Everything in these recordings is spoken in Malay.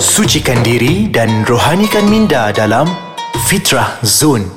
Sucikan diri dan rohanikan minda dalam Fitrah Zone.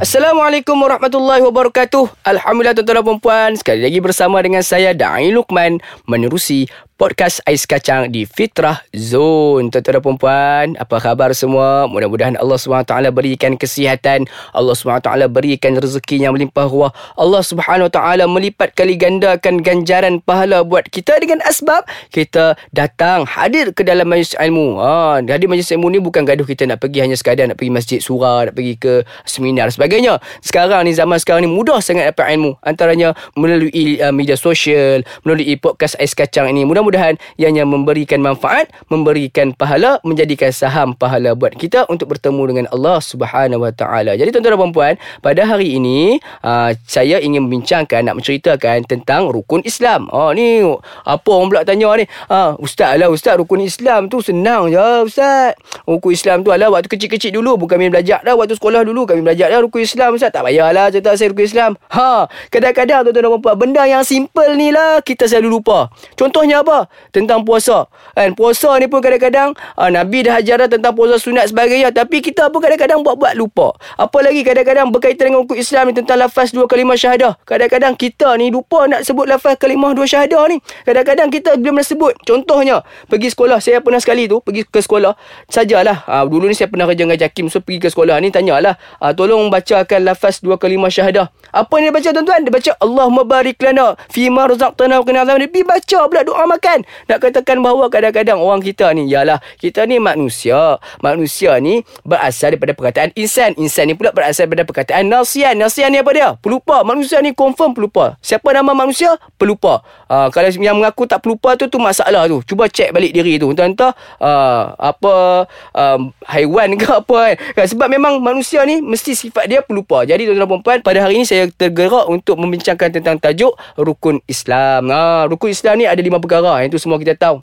Assalamualaikum warahmatullahi wabarakatuh. Alhamdulillah tuan-tuan dan puan sekali lagi bersama dengan saya Dai Lukman menerusi podcast Ais Kacang di Fitrah Zone. Tuan-tuan dan puan apa khabar semua? Mudah-mudahan Allah SWT berikan kesihatan, Allah SWT berikan rezeki yang melimpah ruah. Allah SWT melipat kali gandakan ganjaran pahala buat kita dengan asbab kita datang hadir ke dalam majlis ilmu. Ha, hadir majlis ilmu ni bukan gaduh kita nak pergi hanya sekadar nak pergi masjid surah, nak pergi ke seminar sebagainya. Sekarang ni zaman sekarang ni mudah sangat dapat ilmu antaranya melalui uh, media sosial, melalui podcast Ais Kacang ini. Mudah mudah-mudahan ianya memberikan manfaat, memberikan pahala, menjadikan saham pahala buat kita untuk bertemu dengan Allah Subhanahu Wa Taala. Jadi tuan-tuan dan puan, pada hari ini uh, saya ingin membincangkan nak menceritakan tentang rukun Islam. Oh ni apa orang pula tanya ni? Ah uh, ustaz lah ustaz rukun Islam tu senang je ustaz. Rukun Islam tu adalah waktu kecil-kecil dulu bukan kami belajar dah waktu sekolah dulu kami belajar dah rukun Islam ustaz. Tak payahlah cerita saya rukun Islam. Ha, kadang-kadang tuan-tuan dan puan benda yang simple ni lah kita selalu lupa. Contohnya apa? Tentang puasa. Kan puasa ni pun kadang-kadang uh, Nabi dah ajar dah tentang puasa sunat sebagainya tapi kita pun kadang-kadang buat-buat lupa. Apa lagi kadang-kadang berkaitan dengan hukum Islam ni tentang lafaz dua kalimah syahadah. Kadang-kadang kita ni lupa nak sebut lafaz kalimah dua syahadah ni. Kadang-kadang kita belum nak sebut. Contohnya pergi sekolah saya pernah sekali tu pergi ke sekolah sajalah. Uh, dulu ni saya pernah kerja dengan Jakim so pergi ke sekolah ni tanyalah uh, tolong bacakan lafaz dua kalimah syahadah. Apa yang dia baca tuan-tuan? Dia baca Allahumma barik lana fi razaqtana wa qina azaban. Dia baca pula doa makan. Nak katakan bahawa kadang-kadang orang kita ni ialah kita ni manusia. Manusia ni berasal daripada perkataan insan. Insan ni pula berasal daripada perkataan nasian. Nasian ni apa dia? Pelupa. Manusia ni confirm pelupa. Siapa nama manusia? Pelupa. Uh, kalau yang mengaku tak pelupa tu tu masalah tu. Cuba cek balik diri tu. Entah-entah uh, apa uh, haiwan ke apa kan. kan. Sebab memang manusia ni mesti sifat dia pelupa. Jadi tuan-tuan perempuan pada hari ini saya tergerak untuk membincangkan tentang tajuk rukun Islam. Ha, rukun Islam ni ada lima perkara. Itu semua kita tahu.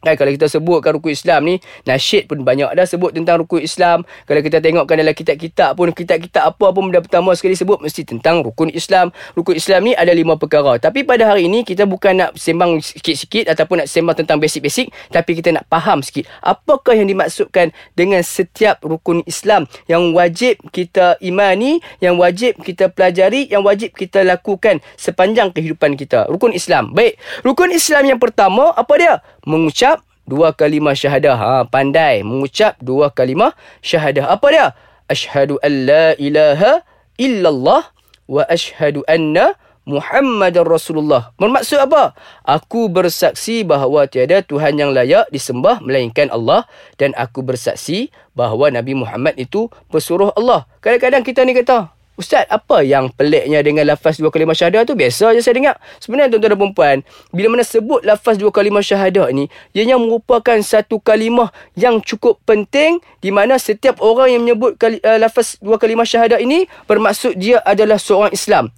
Kan kalau kita sebutkan rukun Islam ni, nasyid pun banyak dah sebut tentang rukun Islam. Kalau kita tengokkan dalam kitab-kitab pun, kitab-kitab apa pun benda pertama sekali sebut mesti tentang rukun Islam. Rukun Islam ni ada lima perkara. Tapi pada hari ini kita bukan nak sembang sikit-sikit ataupun nak sembang tentang basic-basic, tapi kita nak faham sikit. Apakah yang dimaksudkan dengan setiap rukun Islam yang wajib kita imani, yang wajib kita pelajari, yang wajib kita lakukan sepanjang kehidupan kita. Rukun Islam. Baik, rukun Islam yang pertama apa dia? Mengucap dua kalimah syahadah. Ha, pandai mengucap dua kalimah syahadah. Apa dia? Ashhadu an la ilaha illallah wa ashhadu anna Muhammadar Rasulullah. Bermaksud apa? Aku bersaksi bahawa tiada Tuhan yang layak disembah melainkan Allah dan aku bersaksi bahawa Nabi Muhammad itu pesuruh Allah. Kadang-kadang kita ni kata, Ustaz, apa yang peliknya dengan lafaz dua kalimah syahadah tu? Biasa je saya dengar. Sebenarnya tuan-tuan dan perempuan, bila mana sebut lafaz dua kalimah syahadah ni, ianya merupakan satu kalimah yang cukup penting di mana setiap orang yang menyebut kali, uh, lafaz dua kalimah syahadah ini bermaksud dia adalah seorang Islam.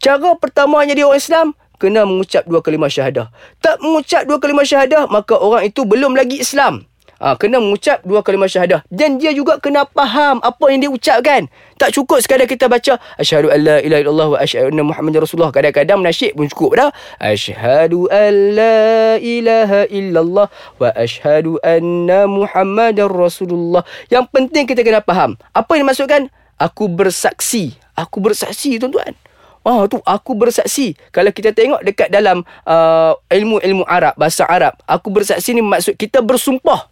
Cara pertamanya dia orang Islam, kena mengucap dua kalimah syahadah. Tak mengucap dua kalimah syahadah, maka orang itu belum lagi Islam ha, kena mengucap dua kalimah syahadah dan dia juga kena faham apa yang dia ucapkan. Tak cukup sekadar kita baca asyhadu alla ilaha illallah wa asyhadu anna muhammadar rasulullah. Kadang-kadang nasyid pun cukup dah. Asyhadu alla ilaha illallah wa asyhadu anna muhammadar rasulullah. Yang penting kita kena faham. Apa yang dimaksudkan? Aku bersaksi. Aku bersaksi tuan-tuan. Oh tu aku bersaksi. Kalau kita tengok dekat dalam uh, ilmu-ilmu Arab bahasa Arab aku bersaksi ni maksud kita bersumpah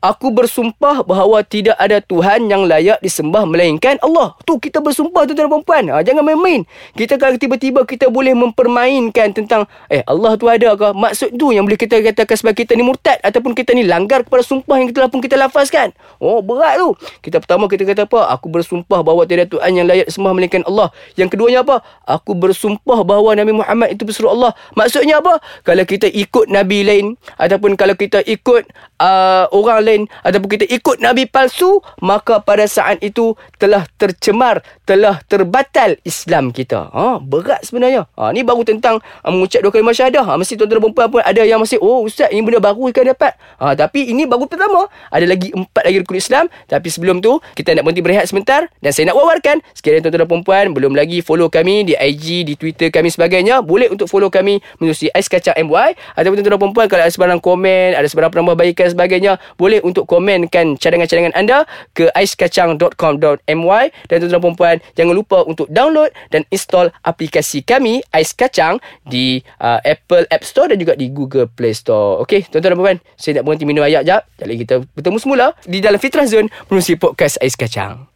Aku bersumpah bahawa tidak ada Tuhan yang layak disembah melainkan Allah. Tu kita bersumpah tu tuan perempuan. Ha, jangan main-main. Kita kalau tiba-tiba kita boleh mempermainkan tentang eh Allah tu ada ke? Maksud tu yang boleh kita katakan sebab kita ni murtad ataupun kita ni langgar kepada sumpah yang kita pun kita lafazkan. Oh berat tu. Kita pertama kita kata apa? Aku bersumpah bahawa tidak ada Tuhan yang layak disembah melainkan Allah. Yang keduanya apa? Aku bersumpah bahawa Nabi Muhammad itu pesuruh Allah. Maksudnya apa? Kalau kita ikut nabi lain ataupun kalau kita ikut uh, orang lain lain ataupun kita ikut nabi palsu maka pada saat itu telah tercemar telah terbatal Islam kita. Ha berat sebenarnya. Ha ni baru tentang uh, mengucap dua kalimah syahadah. Ha mesti tuan-tuan dan perempuan pun ada yang masih oh ustaz ini benda baru kan dapat. Ha tapi ini baru pertama. Ada lagi empat lagi rukun Islam. Tapi sebelum tu kita nak berhenti berehat sebentar dan saya nak wawarkan. Sekiranya tuan-tuan dan perempuan belum lagi follow kami di IG di Twitter kami sebagainya boleh untuk follow kami menerusi Ais Kacang MY ataupun tuan-tuan dan perempuan kalau ada sebarang komen ada sebarang penambahbaikan sebagainya boleh untuk komenkan cadangan-cadangan anda ke aiskacang.com.my dan tuan-tuan perempuan jangan lupa untuk download dan install aplikasi kami Ais Kacang di uh, Apple App Store dan juga di Google Play Store. Okey, tuan-tuan dan puan, saya nak berhenti minum air jap. Jadi kita bertemu semula di dalam Fitrah Zone menerusi podcast Ais Kacang.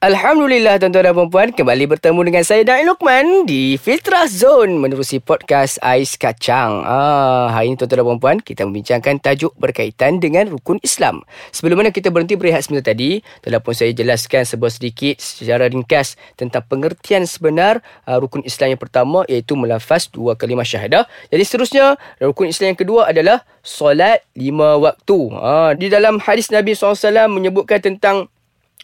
Alhamdulillah tuan-tuan dan puan kembali bertemu dengan saya Dain Lukman di Fitrah Zone menerusi podcast Ais Kacang. Ah, hari ini tuan-tuan dan puan kita membincangkan tajuk berkaitan dengan rukun Islam. Sebelum mana kita berhenti berehat sebentar tadi, telah pun saya jelaskan sebuah sedikit secara ringkas tentang pengertian sebenar uh, rukun Islam yang pertama iaitu melafaz dua kalimah syahadah. Jadi seterusnya rukun Islam yang kedua adalah solat lima waktu. Ah, di dalam hadis Nabi SAW menyebutkan tentang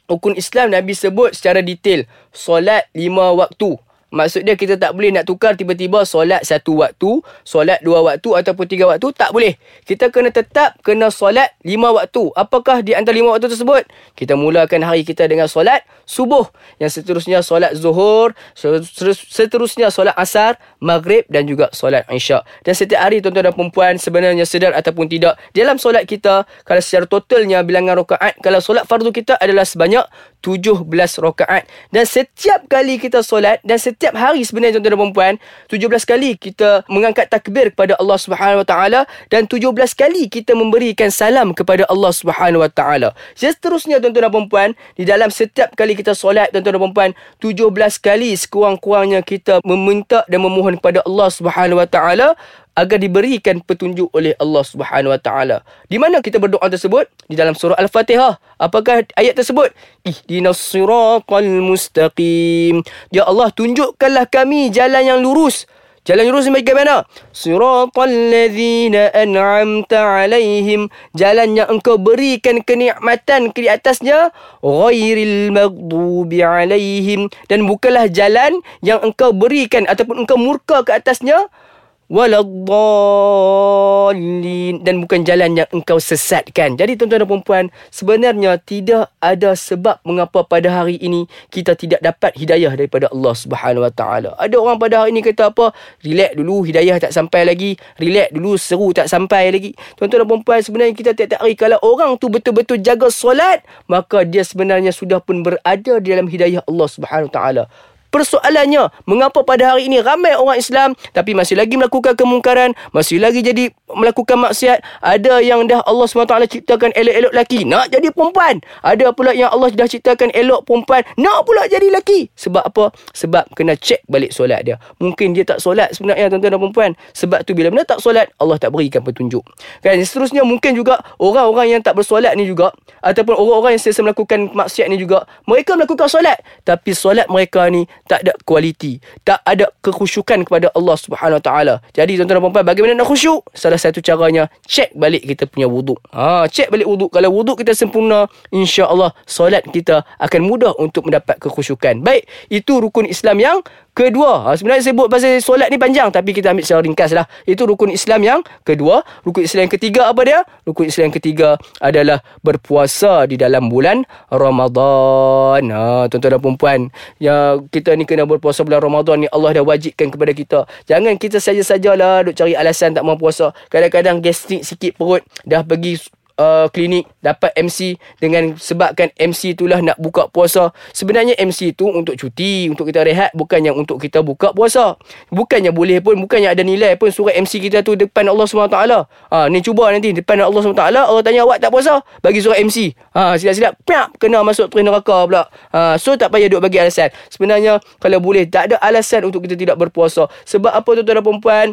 Rukun Islam Nabi sebut secara detail solat lima waktu. Maksud dia kita tak boleh nak tukar tiba-tiba solat satu waktu, solat dua waktu ataupun tiga waktu. Tak boleh. Kita kena tetap kena solat lima waktu. Apakah di antara lima waktu tersebut? Kita mulakan hari kita dengan solat subuh. Yang seterusnya solat zuhur. Seterusnya solat asar, maghrib dan juga solat isyak. Dan setiap hari tuan-tuan dan perempuan sebenarnya sedar ataupun tidak. Dalam solat kita, kalau secara totalnya bilangan rokaat, kalau solat fardu kita adalah sebanyak 17 rokaat. Dan setiap kali kita solat dan setiap setiap hari sebenarnya tuan-tuan dan puan 17 kali kita mengangkat takbir kepada Allah Subhanahu Wa Taala dan 17 kali kita memberikan salam kepada Allah Subhanahu Wa Taala. Seterusnya tuan-tuan dan puan di dalam setiap kali kita solat tuan-tuan dan puan 17 kali sekurang-kurangnya kita meminta dan memohon kepada Allah Subhanahu Wa Taala agar diberikan petunjuk oleh Allah Subhanahu Wa Taala. Di mana kita berdoa tersebut? Di dalam surah Al-Fatihah. Apakah ayat tersebut? Ihdinas siratal mustaqim. Ya Allah, tunjukkanlah kami jalan yang lurus. Jalan lurus macam mana? Siratal ladzina an'amta alaihim. Jalan yang engkau berikan kenikmatan ke atasnya. Ghairil maghdubi alaihim. Dan bukanlah jalan yang engkau berikan ataupun engkau murka ke atasnya waladdallin dan bukan jalan yang engkau sesatkan. Jadi tuan-tuan dan puan sebenarnya tidak ada sebab mengapa pada hari ini kita tidak dapat hidayah daripada Allah Subhanahu Wa Taala. Ada orang pada hari ini kata apa? Relax dulu, hidayah tak sampai lagi. Relax dulu, seru tak sampai lagi. Tuan-tuan dan puan sebenarnya kita tiap-tiap hari kalau orang tu betul-betul jaga solat, maka dia sebenarnya sudah pun berada di dalam hidayah Allah Subhanahu Wa Taala. Persoalannya, mengapa pada hari ini ramai orang Islam tapi masih lagi melakukan kemungkaran, masih lagi jadi melakukan maksiat. Ada yang dah Allah SWT ciptakan elok-elok lelaki, nak jadi perempuan. Ada pula yang Allah dah ciptakan elok perempuan, nak pula jadi lelaki. Sebab apa? Sebab kena cek balik solat dia. Mungkin dia tak solat sebenarnya tuan-tuan dan perempuan. Sebab tu bila benda tak solat, Allah tak berikan petunjuk. Kan? Seterusnya mungkin juga orang-orang yang tak bersolat ni juga ataupun orang-orang yang sesa melakukan maksiat ni juga, mereka melakukan solat tapi solat mereka ni tak ada kualiti, tak ada kekhusyukan kepada Allah Subhanahu Taala. Jadi tuan-tuan dan puan bagaimana nak khusyuk? Salah satu caranya cek balik kita punya wuduk. Ha, cek balik wuduk. Kalau wuduk kita sempurna, insya-Allah solat kita akan mudah untuk mendapat kekhusyukan. Baik, itu rukun Islam yang kedua. Ha, sebenarnya saya sebut pasal solat ni panjang tapi kita ambil secara ringkas lah. Itu rukun Islam yang kedua. Rukun Islam yang ketiga apa dia? Rukun Islam yang ketiga adalah berpuasa di dalam bulan Ramadan. Ha, tuan-tuan dan puan ya kita ni kena berpuasa bulan Ramadan ni Allah dah wajibkan kepada kita. Jangan kita saja-sajalah duk cari alasan tak mau puasa. Kadang-kadang gastrik sikit perut dah pergi uh, klinik dapat MC dengan sebabkan MC itulah nak buka puasa. Sebenarnya MC itu untuk cuti, untuk kita rehat bukannya untuk kita buka puasa. Bukannya boleh pun, bukannya ada nilai pun surat MC kita tu depan Allah SWT. Ha, ni cuba nanti depan Allah SWT. Allah tanya awak tak puasa? Bagi surat MC. Ha, silap-silap, piak, kena masuk train neraka pula. Ha, so tak payah duk bagi alasan. Sebenarnya kalau boleh tak ada alasan untuk kita tidak berpuasa. Sebab apa tuan-tuan dan perempuan?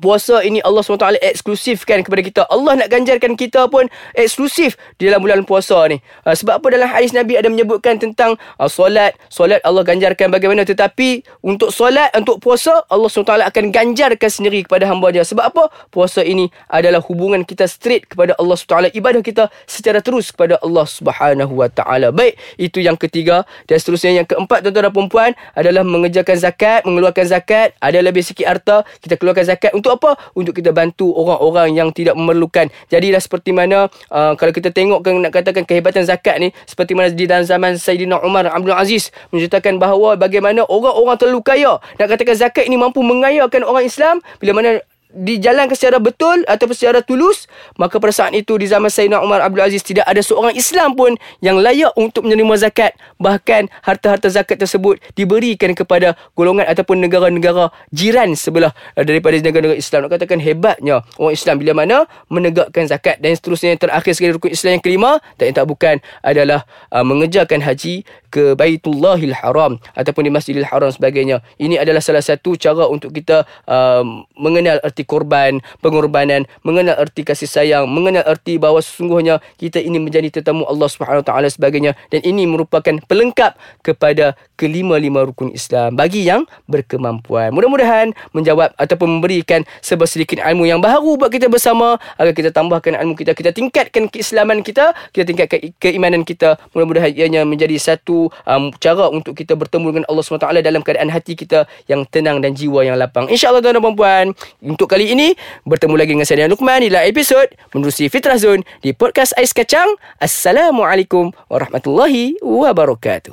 Puasa ini Allah SWT eksklusifkan kepada kita. Allah nak ganjarkan kita pun eksklusif di dalam bulan puasa ni. Uh, sebab apa dalam hadis Nabi ada menyebutkan tentang uh, solat. Solat Allah ganjarkan bagaimana. Tetapi untuk solat, untuk puasa, Allah SWT akan ganjarkan sendiri kepada hamba dia. Sebab apa? Puasa ini adalah hubungan kita straight kepada Allah SWT. Ibadah kita secara terus kepada Allah SWT. Baik, itu yang ketiga. Dan seterusnya yang keempat, tuan-tuan dan perempuan, adalah mengejarkan zakat, mengeluarkan zakat. Ada lebih sikit harta, kita keluarkan zakat untuk apa? Untuk kita bantu orang-orang yang tidak memerlukan. Jadilah seperti mana uh, kalau kita tengok kan nak katakan kehebatan zakat ni seperti mana di dalam zaman Sayyidina Umar Abdul Aziz menceritakan bahawa bagaimana orang-orang terlalu kaya nak katakan zakat ini mampu mengayakan orang Islam bila mana dijalankan secara betul ataupun secara tulus maka pada saat itu di zaman Sayyidina Umar Abdul Aziz tidak ada seorang Islam pun yang layak untuk menerima zakat. Bahkan harta-harta zakat tersebut diberikan kepada golongan ataupun negara-negara jiran sebelah eh, daripada negara-negara Islam. Nak katakan hebatnya orang Islam bila mana menegakkan zakat. Dan seterusnya yang terakhir sekali rukun Islam yang kelima tak yang tak bukan adalah uh, mengejarkan haji ke Baitullahil Haram ataupun di Masjidil Haram sebagainya. Ini adalah salah satu cara untuk kita uh, mengenal erti erti korban, pengorbanan, mengenal erti kasih sayang, mengenal erti bahawa sesungguhnya kita ini menjadi tetamu Allah Subhanahu taala sebagainya dan ini merupakan pelengkap kepada kelima-lima rukun Islam bagi yang berkemampuan. Mudah-mudahan menjawab ataupun memberikan sebuah sedikit ilmu yang baru buat kita bersama agar kita tambahkan ilmu kita, kita tingkatkan keislaman kita, kita tingkatkan keimanan kita. Mudah-mudahan ianya menjadi satu um, cara untuk kita bertemu dengan Allah SWT dalam keadaan hati kita yang tenang dan jiwa yang lapang. InsyaAllah tuan-tuan dan puan untuk kali ini bertemu lagi dengan saya Lukman di episod menerusi Fitrah Zone di podcast Ais Kacang. Assalamualaikum warahmatullahi wabarakatuh.